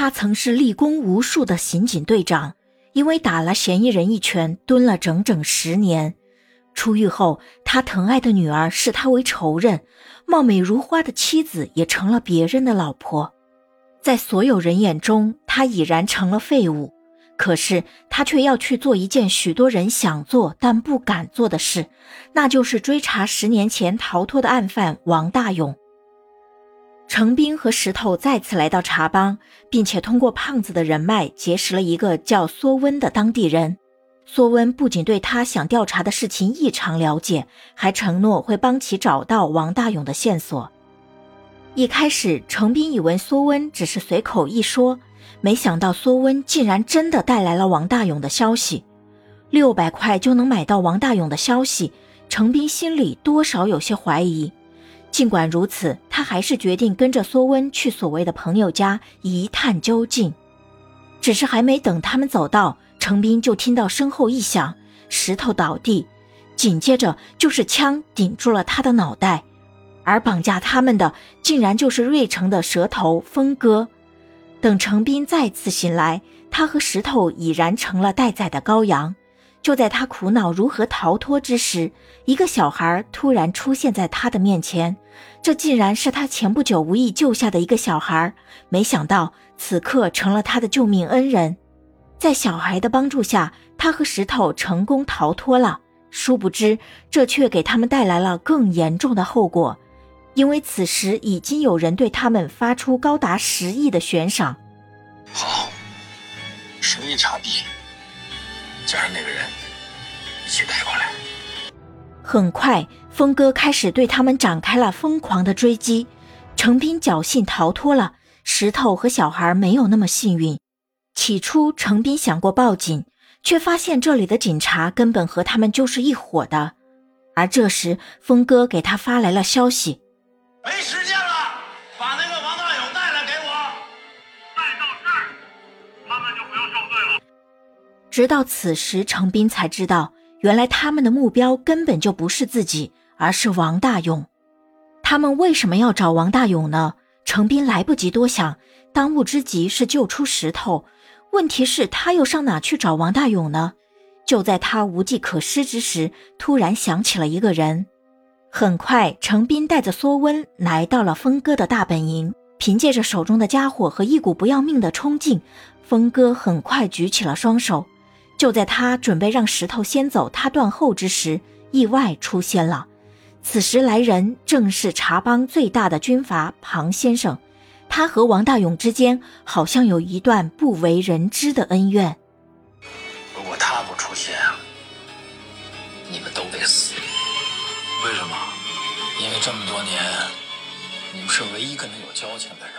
他曾是立功无数的刑警队长，因为打了嫌疑人一拳，蹲了整整十年。出狱后，他疼爱的女儿视他为仇人，貌美如花的妻子也成了别人的老婆。在所有人眼中，他已然成了废物。可是他却要去做一件许多人想做但不敢做的事，那就是追查十年前逃脱的案犯王大勇。程斌和石头再次来到茶帮，并且通过胖子的人脉结识了一个叫缩温的当地人。缩温不仅对他想调查的事情异常了解，还承诺会帮其找到王大勇的线索。一开始，程斌以为缩温只是随口一说，没想到缩温竟然真的带来了王大勇的消息。六百块就能买到王大勇的消息，程斌心里多少有些怀疑。尽管如此，他还是决定跟着苏温去所谓的朋友家一探究竟。只是还没等他们走到，程斌就听到身后一响，石头倒地，紧接着就是枪顶住了他的脑袋，而绑架他们的竟然就是瑞城的蛇头峰哥。等程斌再次醒来，他和石头已然成了待宰的羔羊。就在他苦恼如何逃脱之时，一个小孩突然出现在他的面前。这竟然是他前不久无意救下的一个小孩，没想到此刻成了他的救命恩人。在小孩的帮助下，他和石头成功逃脱了。殊不知，这却给他们带来了更严重的后果，因为此时已经有人对他们发出高达十亿的悬赏。好，十亿茶币。加上那个人一起带过来。很快，峰哥开始对他们展开了疯狂的追击。程斌侥幸逃脱了，石头和小孩没有那么幸运。起初，程斌想过报警，却发现这里的警察根本和他们就是一伙的。而这时，峰哥给他发来了消息：“没时直到此时，程斌才知道，原来他们的目标根本就不是自己，而是王大勇。他们为什么要找王大勇呢？程斌来不及多想，当务之急是救出石头。问题是，他又上哪去找王大勇呢？就在他无计可施之时，突然想起了一个人。很快，程斌带着缩温来到了峰哥的大本营，凭借着手中的家伙和一股不要命的冲劲，峰哥很快举起了双手。就在他准备让石头先走，他断后之时，意外出现了。此时来人正是茶帮最大的军阀庞先生，他和王大勇之间好像有一段不为人知的恩怨。如果他不出现，你们都得死。为什么？因为这么多年，你们是唯一跟他有交情的人。